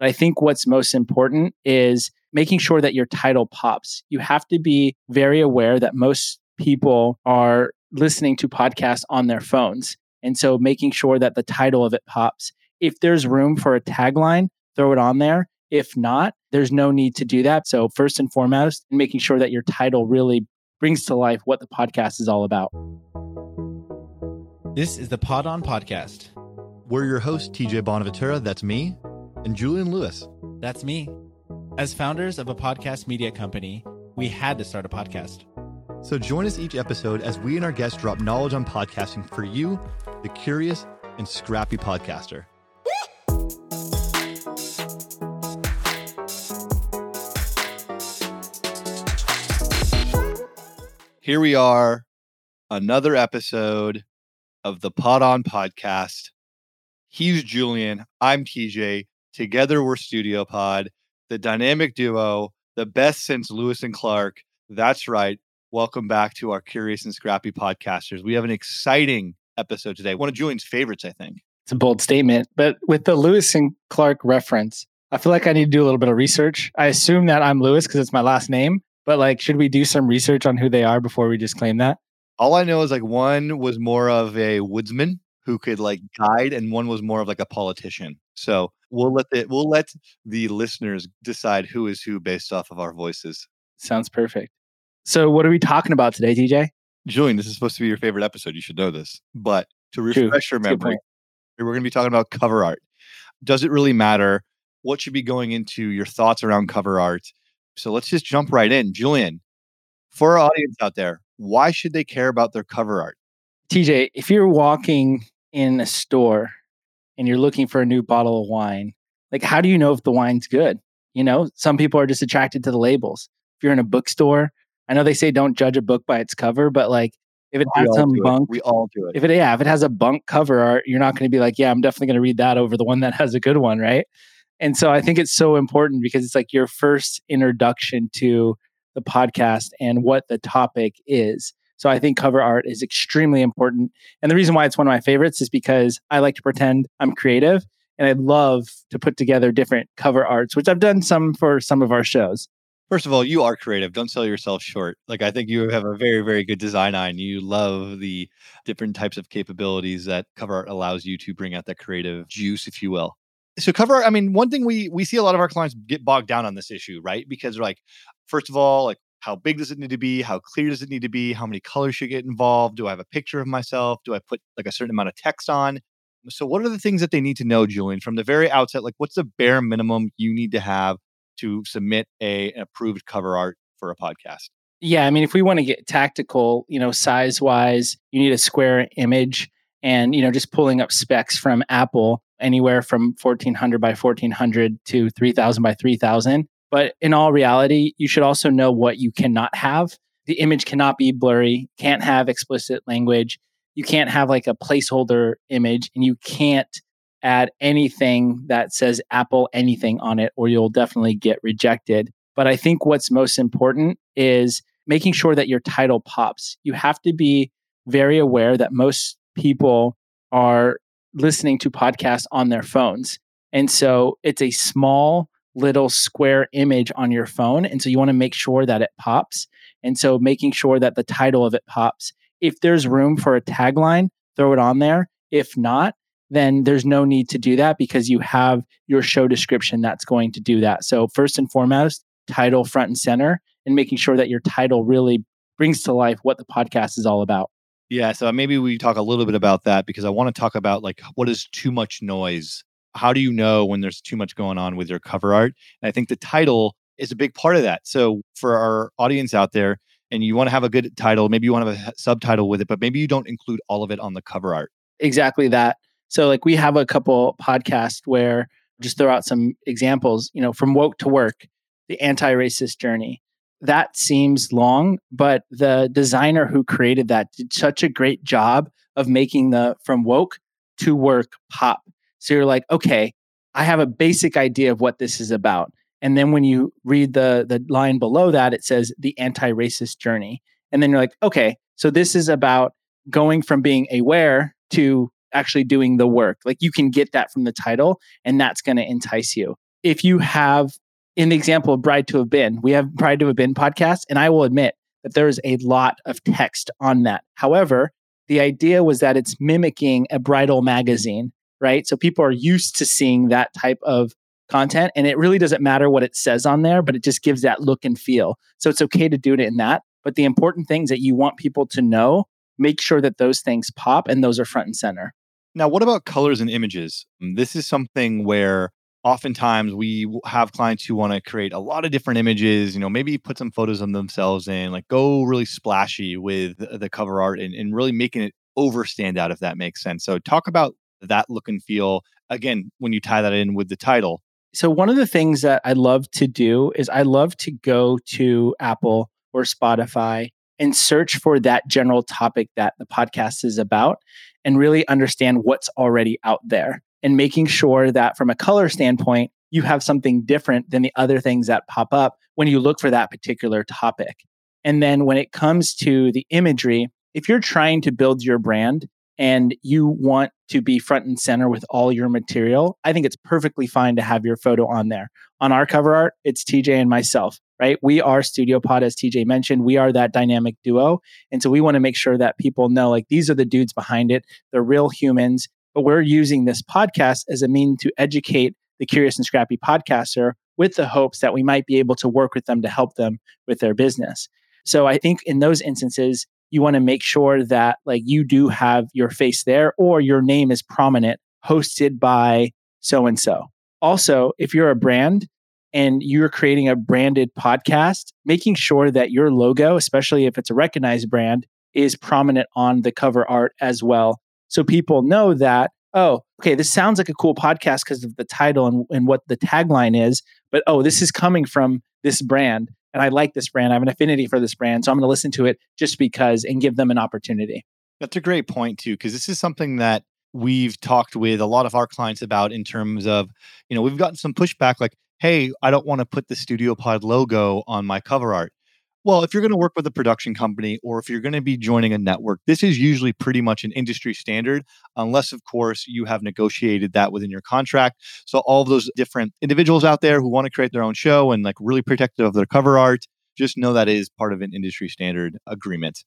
I think what's most important is making sure that your title pops. You have to be very aware that most people are listening to podcasts on their phones. And so making sure that the title of it pops. If there's room for a tagline, throw it on there. If not, there's no need to do that. So, first and foremost, making sure that your title really brings to life what the podcast is all about. This is the Pod On Podcast. We're your host, TJ Bonaventura. That's me. And Julian Lewis. That's me. As founders of a podcast media company, we had to start a podcast. So join us each episode as we and our guests drop knowledge on podcasting for you, the curious and scrappy podcaster. Here we are, another episode of the Pod On podcast. He's Julian. I'm TJ. Together we're Studio Pod, the dynamic duo, the best since Lewis and Clark. That's right. Welcome back to our Curious and Scrappy podcasters. We have an exciting episode today. One of Julian's favorites, I think. It's a bold statement, but with the Lewis and Clark reference, I feel like I need to do a little bit of research. I assume that I'm Lewis because it's my last name, but like, should we do some research on who they are before we just claim that? All I know is like one was more of a woodsman who could like guide, and one was more of like a politician. So we'll let the we'll let the listeners decide who is who based off of our voices. Sounds perfect. So, what are we talking about today, TJ? Julian, this is supposed to be your favorite episode. You should know this. But to refresh your memory, we're going to be talking about cover art. Does it really matter? What should be going into your thoughts around cover art? So let's just jump right in. Julian, for our audience out there, why should they care about their cover art? TJ, if you're walking in a store and you're looking for a new bottle of wine, like how do you know if the wine's good? You know, some people are just attracted to the labels. If you're in a bookstore I know they say don't judge a book by its cover, but like if it has some bunk, we all do it. If it yeah, if it has a bunk cover art, you're not going to be like, yeah, I'm definitely going to read that over the one that has a good one, right? And so I think it's so important because it's like your first introduction to the podcast and what the topic is. So I think cover art is extremely important. And the reason why it's one of my favorites is because I like to pretend I'm creative and I love to put together different cover arts, which I've done some for some of our shows. First of all, you are creative. Don't sell yourself short. Like I think you have a very, very good design eye, and you love the different types of capabilities that cover art allows you to bring out that creative juice, if you will. So cover art. I mean, one thing we we see a lot of our clients get bogged down on this issue, right? Because they're like, first of all, like how big does it need to be? How clear does it need to be? How many colors should get involved? Do I have a picture of myself? Do I put like a certain amount of text on? So, what are the things that they need to know, Julian, from the very outset? Like, what's the bare minimum you need to have to submit a approved cover art for a podcast? Yeah, I mean, if we want to get tactical, you know, size wise, you need a square image, and you know, just pulling up specs from Apple, anywhere from fourteen hundred by fourteen hundred to three thousand by three thousand. But in all reality, you should also know what you cannot have. The image cannot be blurry, can't have explicit language. You can't have like a placeholder image, and you can't add anything that says Apple anything on it, or you'll definitely get rejected. But I think what's most important is making sure that your title pops. You have to be very aware that most people are listening to podcasts on their phones. And so it's a small little square image on your phone. And so you want to make sure that it pops. And so making sure that the title of it pops. If there's room for a tagline, throw it on there. If not, then there's no need to do that because you have your show description that's going to do that. So, first and foremost, title front and center, and making sure that your title really brings to life what the podcast is all about. Yeah. So, maybe we talk a little bit about that because I want to talk about like what is too much noise? How do you know when there's too much going on with your cover art? And I think the title is a big part of that. So, for our audience out there, and you want to have a good title, maybe you want to have a subtitle with it, but maybe you don't include all of it on the cover art. Exactly that. So like we have a couple podcasts where just throw out some examples, you know, from woke to work, the anti-racist journey. That seems long, but the designer who created that did such a great job of making the from woke to work pop. So you're like, okay, I have a basic idea of what this is about. And then when you read the the line below that, it says the anti-racist journey. And then you're like, okay, so this is about going from being aware to actually doing the work. Like you can get that from the title and that's going to entice you. if you have in the example of Bride to Have Been, we have Bride to Have Been podcast, and I will admit that there is a lot of text on that. However, the idea was that it's mimicking a bridal magazine, right? So people are used to seeing that type of content, and it really doesn't matter what it says on there, but it just gives that look and feel. So it's okay to do it in that. But the important things that you want people to know, make sure that those things pop and those are front and center. Now, what about colors and images? Mm, this is something where oftentimes we have clients who want to create a lot of different images you know maybe put some photos of themselves in like go really splashy with the cover art and, and really making it over stand out if that makes sense so talk about that look and feel again when you tie that in with the title so one of the things that i love to do is i love to go to apple or spotify and search for that general topic that the podcast is about and really understand what's already out there and making sure that from a color standpoint, you have something different than the other things that pop up when you look for that particular topic. And then when it comes to the imagery, if you're trying to build your brand and you want to be front and center with all your material, I think it's perfectly fine to have your photo on there. On our cover art, it's TJ and myself, right? We are Studio Pod, as TJ mentioned. We are that dynamic duo. And so we want to make sure that people know like these are the dudes behind it. They're real humans but we're using this podcast as a mean to educate the curious and scrappy podcaster with the hopes that we might be able to work with them to help them with their business. So I think in those instances, you want to make sure that like you do have your face there or your name is prominent, hosted by so and so. Also, if you're a brand and you're creating a branded podcast, making sure that your logo, especially if it's a recognized brand, is prominent on the cover art as well so people know that, oh, okay, this sounds like a cool podcast because of the title and, and what the tagline is, but oh, this is coming from this brand. And I like this brand. I have an affinity for this brand. So I'm going to listen to it just because and give them an opportunity. That's a great point, too, because this is something that we've talked with a lot of our clients about in terms of, you know, we've gotten some pushback like, hey, I don't want to put the Studio Pod logo on my cover art. Well, if you're going to work with a production company or if you're going to be joining a network, this is usually pretty much an industry standard, unless, of course, you have negotiated that within your contract. So, all those different individuals out there who want to create their own show and like really protective of their cover art, just know that is part of an industry standard agreement.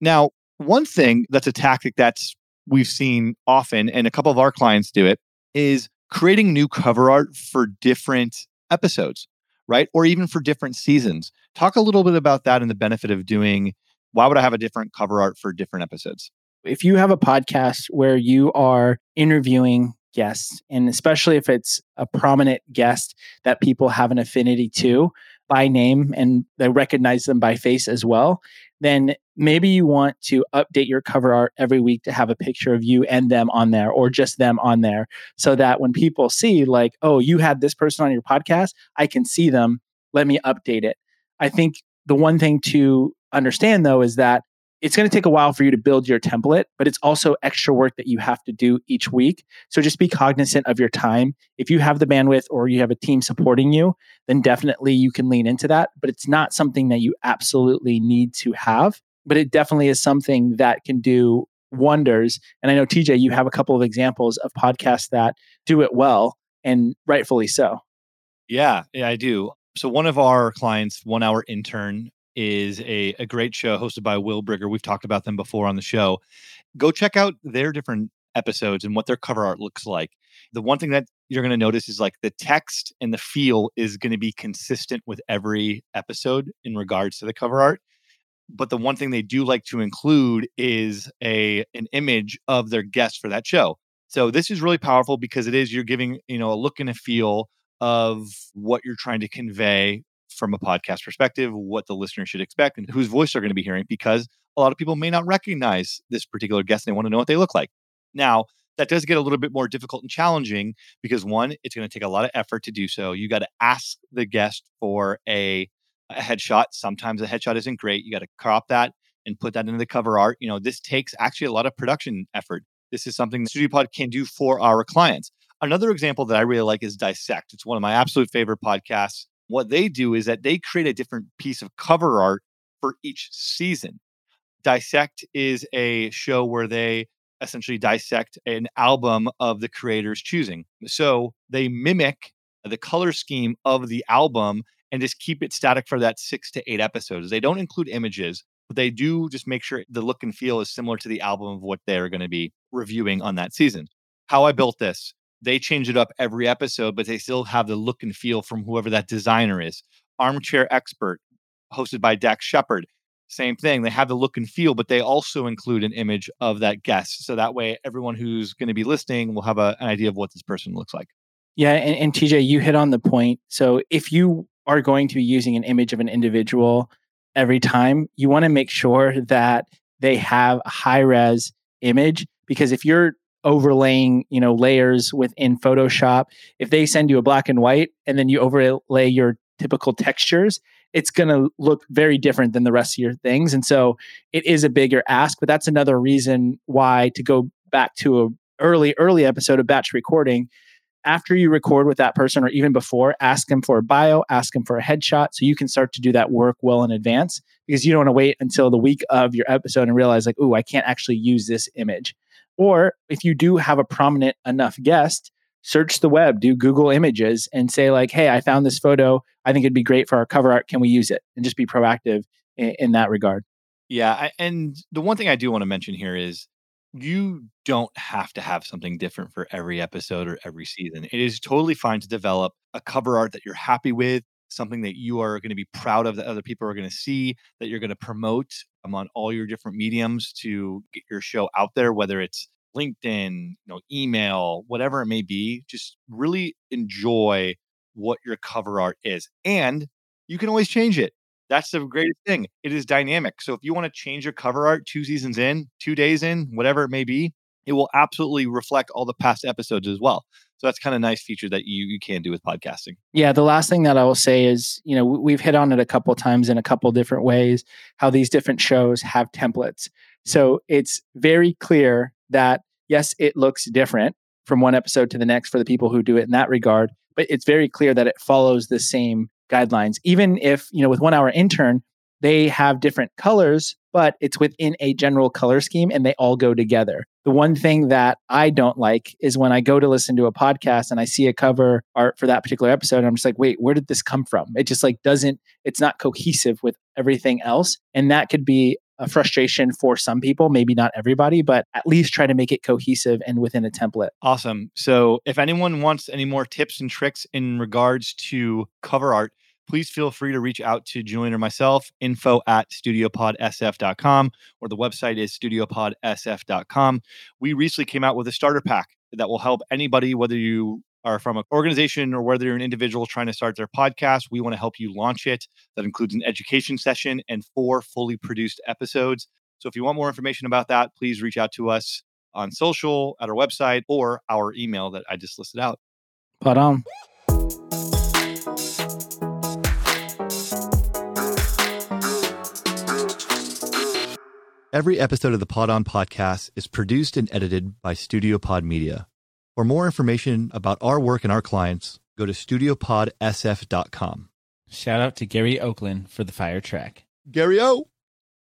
Now, one thing that's a tactic that's we've seen often, and a couple of our clients do it, is creating new cover art for different episodes right? Or even for different seasons. Talk a little bit about that and the benefit of doing why would I have a different cover art for different episodes? If you have a podcast where you are interviewing guests, and especially if it's a prominent guest that people have an affinity to by name and they recognize them by face as well, then maybe you want to update your cover art every week to have a picture of you and them on there or just them on there so that when people see like oh you had this person on your podcast i can see them let me update it i think the one thing to understand though is that it's going to take a while for you to build your template, but it's also extra work that you have to do each week. So just be cognizant of your time. If you have the bandwidth or you have a team supporting you, then definitely you can lean into that. But it's not something that you absolutely need to have, but it definitely is something that can do wonders. And I know, TJ, you have a couple of examples of podcasts that do it well and rightfully so. Yeah, yeah, I do. So one of our clients, one hour intern, is a, a great show hosted by Will Brigger. We've talked about them before on the show. Go check out their different episodes and what their cover art looks like. The one thing that you're going to notice is like the text and the feel is going to be consistent with every episode in regards to the cover art. But the one thing they do like to include is a an image of their guest for that show. So this is really powerful because it is you're giving, you know, a look and a feel of what you're trying to convey from a podcast perspective, what the listener should expect and whose voice they're going to be hearing, because a lot of people may not recognize this particular guest and they want to know what they look like. Now, that does get a little bit more difficult and challenging because one, it's going to take a lot of effort to do so. You got to ask the guest for a, a headshot. Sometimes a headshot isn't great. You got to crop that and put that into the cover art. You know, this takes actually a lot of production effort. This is something that StudioPod can do for our clients. Another example that I really like is Dissect. It's one of my absolute favorite podcasts what they do is that they create a different piece of cover art for each season. Dissect is a show where they essentially dissect an album of the creator's choosing. So they mimic the color scheme of the album and just keep it static for that six to eight episodes. They don't include images, but they do just make sure the look and feel is similar to the album of what they're going to be reviewing on that season. How I mm. built this, they change it up every episode, but they still have the look and feel from whoever that designer is. Armchair Expert, hosted by Dax Shepard. Same thing. They have the look and feel, but they also include an image of that guest. So that way, everyone who's going to be listening will have a, an idea of what this person looks like. Yeah. And, and TJ, you hit on the point. So if you are going to be using an image of an individual every time, you want to make sure that they have a high res image because if you're overlaying, you know, layers within Photoshop, if they send you a black and white and then you overlay your typical textures, it's going to look very different than the rest of your things. And so it is a bigger ask, but that's another reason why to go back to a early early episode of batch recording after you record with that person or even before, ask them for a bio, ask them for a headshot so you can start to do that work well in advance because you don't want to wait until the week of your episode and realize, like, oh, I can't actually use this image. Or if you do have a prominent enough guest, search the web, do Google images and say, like, hey, I found this photo. I think it'd be great for our cover art. Can we use it? And just be proactive in, in that regard. Yeah. And the one thing I do want to mention here is you don't have to have something different for every episode or every season. It is totally fine to develop a cover art that you're happy with, something that you are going to be proud of that other people are going to see, that you're going to promote on all your different mediums to get your show out there, whether it's LinkedIn, you know, email, whatever it may be. Just really enjoy what your cover art is. And you can always change it. That's the greatest thing. It is dynamic. So if you want to change your cover art two seasons in, two days in, whatever it may be, it will absolutely reflect all the past episodes as well. So that's kind of nice feature that you you can do with podcasting. Yeah, the last thing that I will say is, you know, we've hit on it a couple times in a couple different ways how these different shows have templates. So it's very clear that yes, it looks different from one episode to the next for the people who do it in that regard, but it's very clear that it follows the same guidelines. Even if, you know, with one hour intern, they have different colors, but it's within a general color scheme and they all go together. The one thing that I don't like is when I go to listen to a podcast and I see a cover art for that particular episode, I'm just like, wait, where did this come from? It just like doesn't, it's not cohesive with everything else. And that could be a frustration for some people, maybe not everybody, but at least try to make it cohesive and within a template. Awesome. So if anyone wants any more tips and tricks in regards to cover art, please feel free to reach out to Julian or myself, info at studiopodsf.com, or the website is studiopodsf.com. We recently came out with a starter pack that will help anybody, whether you are from an organization or whether you're an individual trying to start their podcast, we want to help you launch it. That includes an education session and four fully produced episodes. So if you want more information about that, please reach out to us on social, at our website, or our email that I just listed out. But um. Every episode of the Pod On podcast is produced and edited by Studio Pod Media. For more information about our work and our clients, go to studiopodsf.com. Shout out to Gary Oakland for the fire track. Gary O.